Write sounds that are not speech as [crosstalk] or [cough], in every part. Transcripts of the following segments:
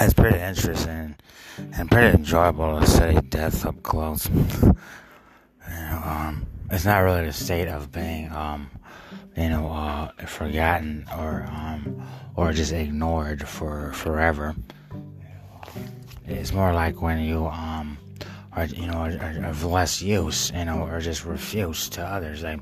it's pretty interesting and pretty enjoyable to study death up close. [laughs] um, it's not really the state of being, um, you know, uh, forgotten or um, or just ignored for forever. It's more like when you um, are, you know, of less use, you know, or just refuse to others. Like,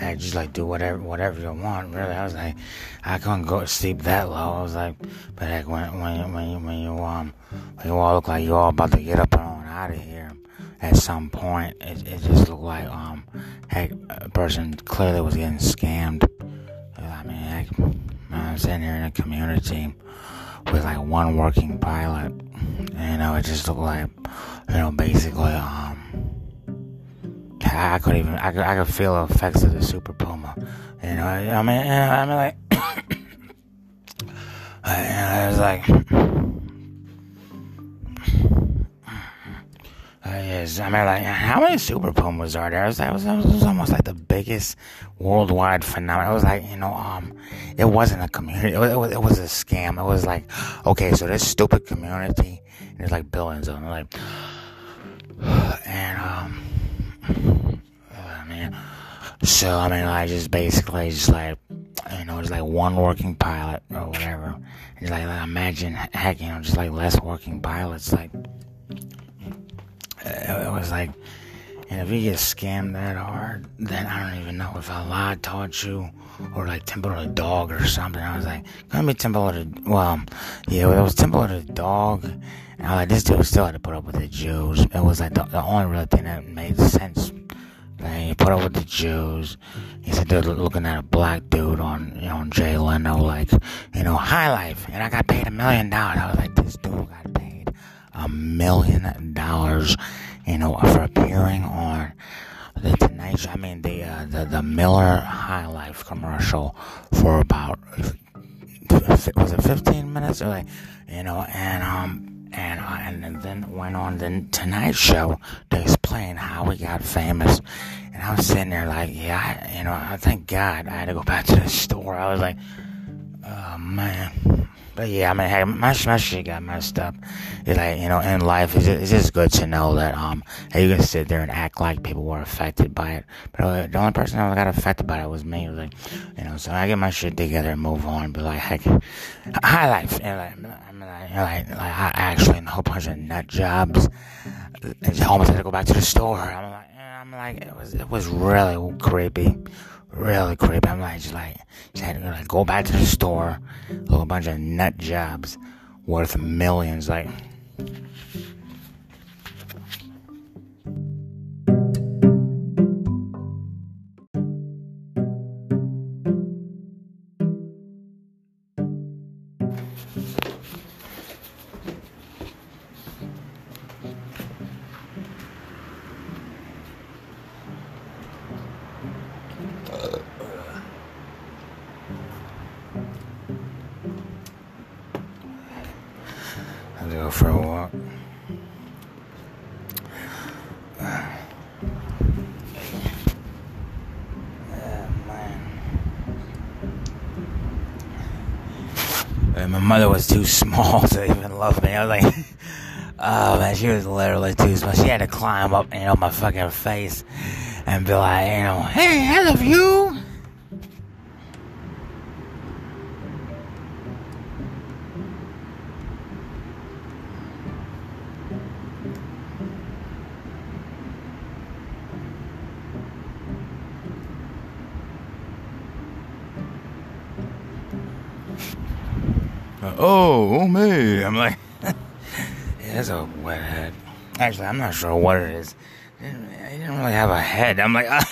I, just like do whatever, whatever you want. Really, I was like, I couldn't go to sleep that low. I was like, but like when, when, when you, when you, um, when you all look like you all about to get up and on out of here, at some point, it, it just looked like, um, heck, a person clearly was getting scammed. I mean, heck, I'm sitting here in a community with like one working pilot. You know, it just looked like, you know, basically, um, I could even I could I could feel the effects of the Super Puma. You know, I mean, I mean, like, [coughs] I, was like, [coughs] uh, yes, I mean, like, how many Super Pumas are there? It was, it was, it was almost like the biggest worldwide phenomenon. It was like, you know, um, it wasn't a community. It was, it was, it was a scam. It was like, okay, so this stupid community, there's like billions of them, like, [sighs] and um [sighs] I so I mean, I just basically just like, you know, just like one working pilot or whatever. It's like, like imagine, heck, you know, just like less working pilots. Like, it was like, and if you get scammed that hard, then I don't even know if Allah taught you or like Temple of the Dog or something. I was like, gonna be Temple of the, well, yeah, it was Temple of the Dog. Like, this dude still had to put up with the Jews. It was like the, the only real thing that made sense. Like, he put up with the Jews. He said they're looking at a black dude on, you know, Jay Leno, like, you know, high life. And I got paid a million dollars. I was like, this dude got paid a million dollars, you know, for appearing on the Tonight Show. I mean, the, uh, the, the Miller High Life commercial for about, was it 15 minutes? Or like, you know, and, um, and uh, and then went on the Tonight Show to explain how he got famous. And I was sitting there like, yeah, I, you know, I thank God I had to go back to the store. I was like, oh man. But yeah, I mean, hey, my, my shit got messed up. It's like, you know, in life, it's just, it's just good to know that, um, hey, you can sit there and act like people were affected by it. But uh, the only person that got affected by it was me. It was like, you know, so I get my shit together and move on. But like, heck, high life. And like, I mean, like, like, like, I actually, in a whole bunch of nut jobs, and almost had to go back to the store. I'm like, I'm like, it was, it was really creepy really creepy. I'm like, just like, just had to like, go back to the store, a whole bunch of nut jobs worth millions. Like, And my mother was too small [laughs] to even love me. I was like, [laughs] oh man, she was literally too small. She had to climb up, you know, my fucking face and be like, you know, hey, I love you. Oh, oh me. I'm like, [laughs] yeah, that's a wet head. Actually, I'm not sure what it is. He didn't really have a head. I'm like, [laughs] oh,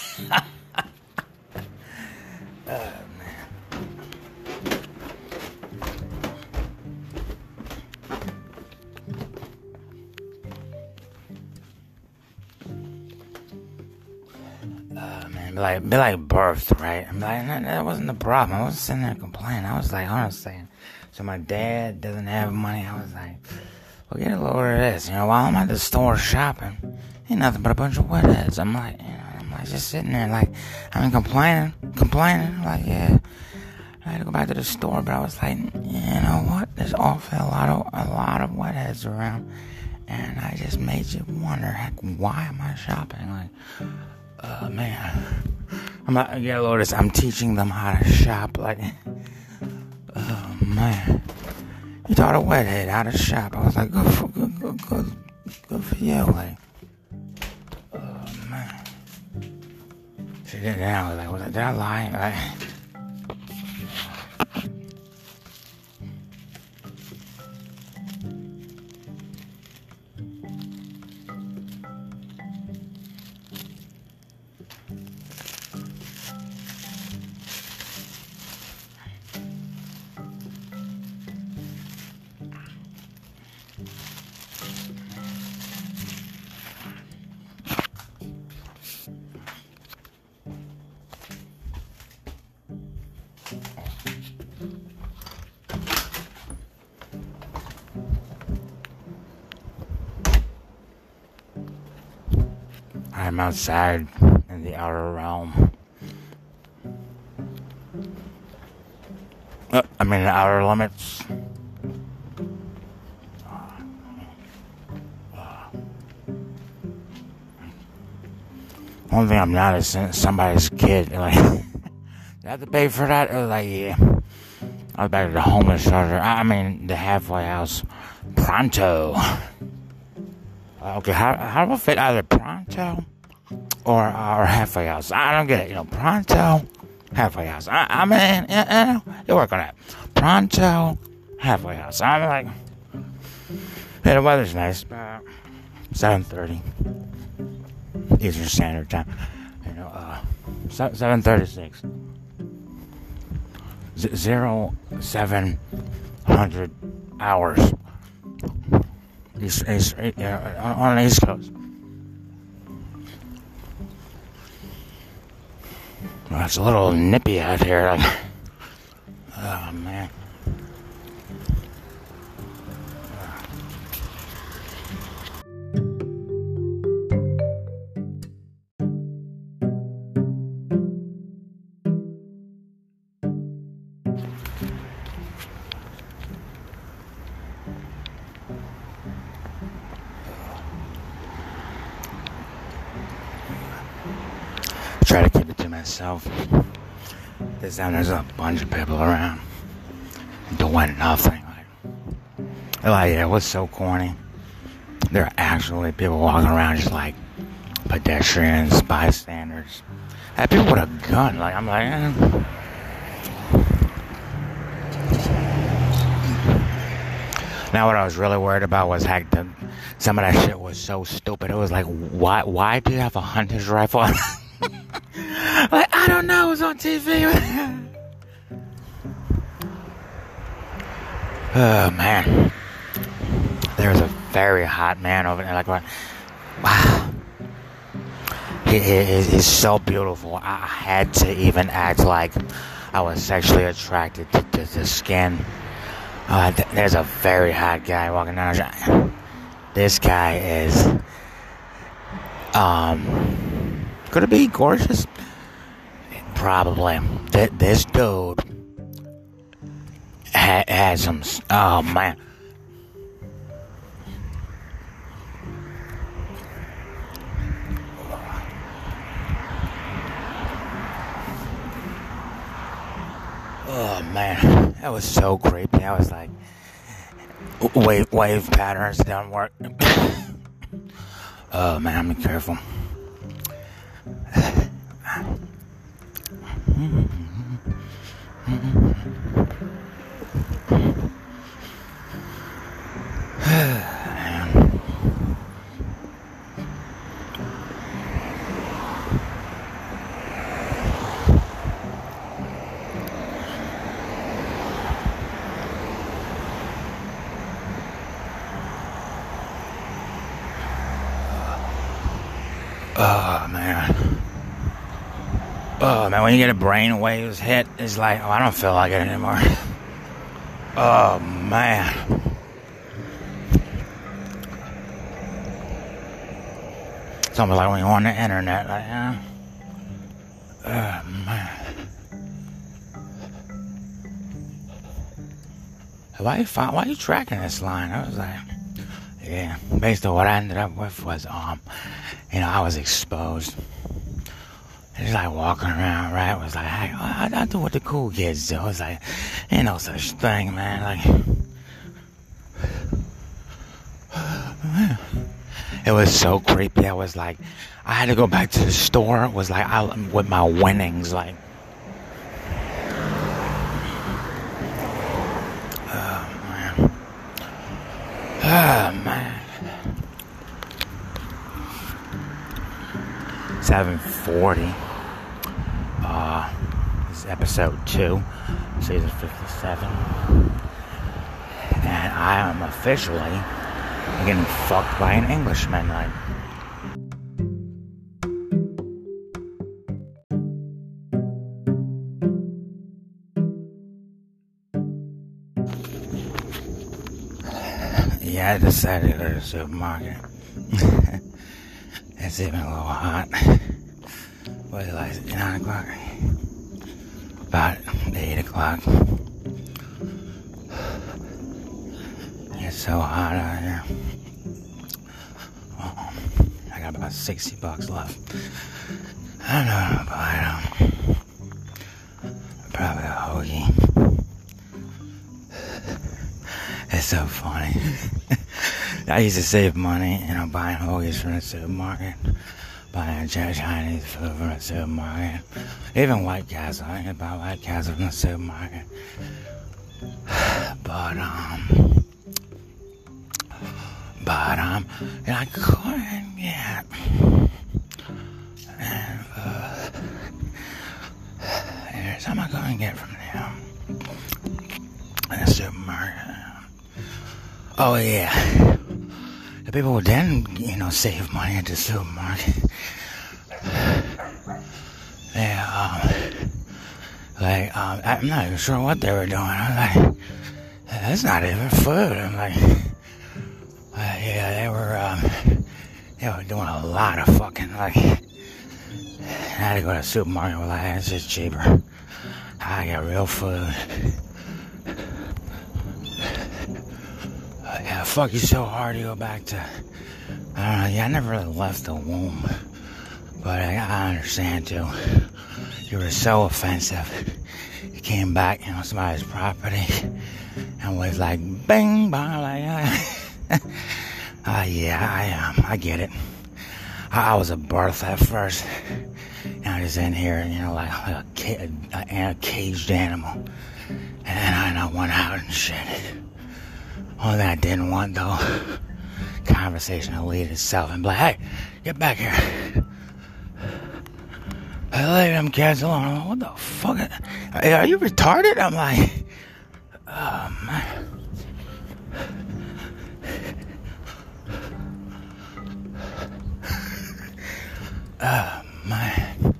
man. Uh, man, be like, be like birth, right? I'm like, that, that wasn't the problem. I wasn't sitting there complaining. I was like, honestly, so my dad doesn't have money. I was like, well, get a load of this. You know, while I'm at the store shopping, ain't nothing but a bunch of heads. I'm like, you know, I'm like just sitting there, like, I'm complaining, complaining. Like, yeah. I had to go back to the store, but I was like, you know what? There's awful a lot of a lot of wet around, and I just made you wonder, heck, why am I shopping? Like, uh, man, I'm not. Yeah, Lotus, I'm teaching them how to shop. Like, oh [laughs] man, you taught a wethead how to shop. I was like, good for good, good, good, good for you. Like, oh man, she did. I was like, was I, did I lie? Like. I'm outside in the outer realm. Uh, I mean, the outer limits. One thing I'm not is somebody's kid. Like, [laughs] I have to pay for that? Or like, yeah. I was back at the homeless shelter. I mean, the halfway house. Pronto. Okay, how, how do I fit either pronto or or halfway house. I don't get it. You know, pronto, halfway house. I, I mean, you, know, you work on that. Pronto, halfway house. I'm like, yeah, the weather's nice. Uh, 7:30 Eastern Standard Time. You know, uh, 7:36. Z- zero seven hundred hours. East, east, uh, on the East Coast. It's a little nippy out here. [laughs] oh man. Myself. This time there's a bunch of people around doing nothing. Like, like yeah, what's so corny? There are actually people walking around just like pedestrians, bystanders. I have people with a gun. Like I'm like. Eh. Now, what I was really worried about was heck, some of that shit was so stupid. It was like, why? Why do you have a hunter's rifle? [laughs] like, I don't know, it was on TV. [laughs] oh, man. There's a very hot man over there. Like, wow. He, he, he's so beautiful. I had to even act like I was sexually attracted to, to the skin. Uh, th- there's a very hot guy walking down. This guy is, um, could it be gorgeous? Probably. Th- this dude ha- has some. Oh man. Oh man, that was so creepy. I was like, wave wave patterns don't work. [laughs] oh man, be careful. [sighs] Ah. Oh man. Oh man, when you get a brain waves hit, it's like, oh, I don't feel like it anymore. [laughs] Oh man. It's almost like when you're on the internet, like, yeah. Oh man. why you why are you tracking this line? I was like, yeah. Basically, what I ended up with was, um, you know, I was exposed. Just like walking around, right? Was like, hey, I, I do what the cool kids do. It was like, ain't no such thing, man. Like, [sighs] it was so creepy. I was like, I had to go back to the store. It was like, I, with my winnings, like, [sighs] Oh man. [sighs] 740. This is episode two, season 57. And I am officially getting fucked by an Englishman like Yeah, I decided to go to the supermarket. [laughs] it's even a little hot. What is it like 9 o'clock? About 8 o'clock. It's so hot out here. Oh, I got about 60 bucks left. I don't know, but I don't. Probably a hoagie. It's so funny. [laughs] I used to save money, you know, buying hoagies from the supermarket, buying Chinese food from the supermarket, even White Castle. I to buy White Castle from the supermarket. [sighs] But, um, but, um, and I couldn't get, and, [sighs] uh, there's something I couldn't get from them in the supermarket. Oh yeah. The people would then, you know, save money at the supermarket. yeah, um, like, um, I'm not even sure what they were doing. I'm like, that's not even food. I'm like, uh, yeah, they were, um, they were doing a lot of fucking, like, I had to go to the supermarket. Well, like, it's just cheaper. I got real food. yeah, fuck you so hard to go back to. I don't know. Yeah, I never really left the womb, but I, I understand too. You were so offensive. You came back, you know, somebody's property, and was like, bang, bang, like, ah, uh, yeah, I um, I get it. I, I was a birth at first. And I was in here, you know, like, like a, a, a, caged animal. And I, I went out and shit. All that I didn't want though, [laughs] conversation to lead itself and be like, hey, get back here. Hey, leave them kids alone. Like, what the fuck? Are you retarded? I'm like, oh man. Oh man.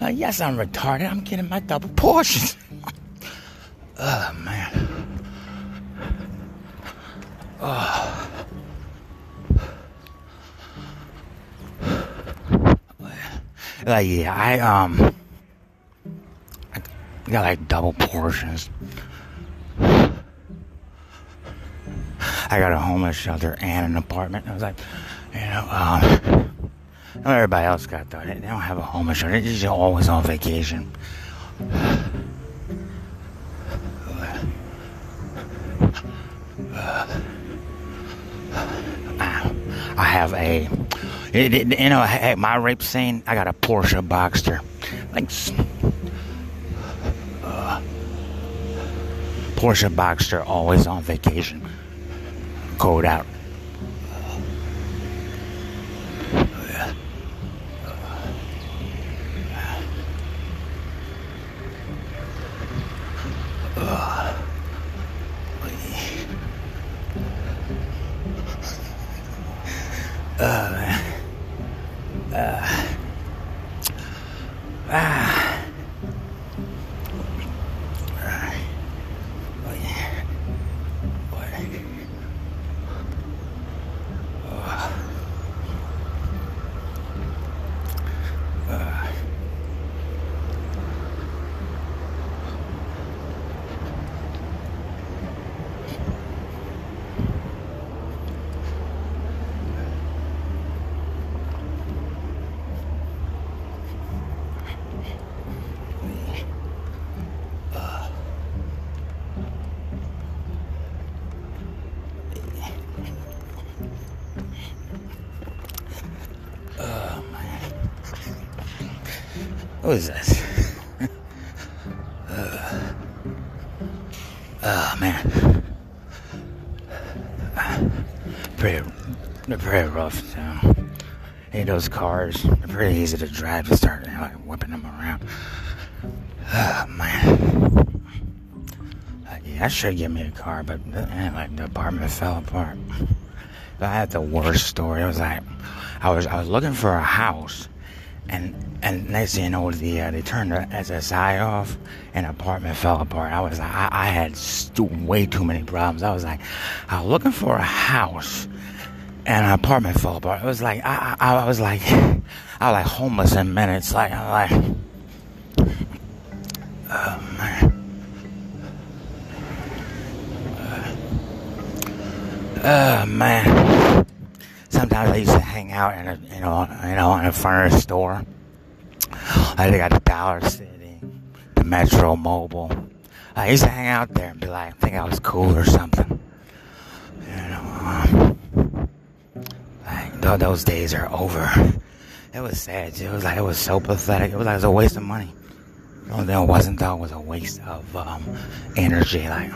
Uh, yes, I'm retarded. I'm getting my double portions. [laughs] Oh, man. Oh. Uh, yeah, I, um, I got like double portions. I got a homeless shelter and an apartment. I was like, you know, um, everybody else got that. They don't have a homeless shelter. They're just always on vacation. I have a, it, it, you know, hey, my rape scene. I got a Porsche Boxster. Thanks. Uh, Porsche Boxster, always on vacation. Code out. What is this? uh, oh man, pretty, they're pretty rough. So, hey, those cars, they're pretty easy to drive. Just start like whipping them around. Oh man. Uh, yeah, I should get me a car, but uh, like the apartment fell apart. I had the worst story. It was like I was I was looking for a house and and next thing you know, the uh, they turned the SSI off, and apartment fell apart. I was I, I had st- way too many problems. I was like, I was looking for a house, and an apartment fell apart. It was like I I, I was like [sighs] I was like homeless in minutes. Like I'm like, oh man. Oh man sometimes I used to hang out in a, you know, you know, in a furniture store. I got the Dollar City, the Metro Mobile. I used to hang out there and be like, I think I was cool or something. You know, um, like th- those days are over. It was sad. It was like it was so pathetic. It was like it was a waste of money. No, it wasn't though. It was a waste of um, energy. Like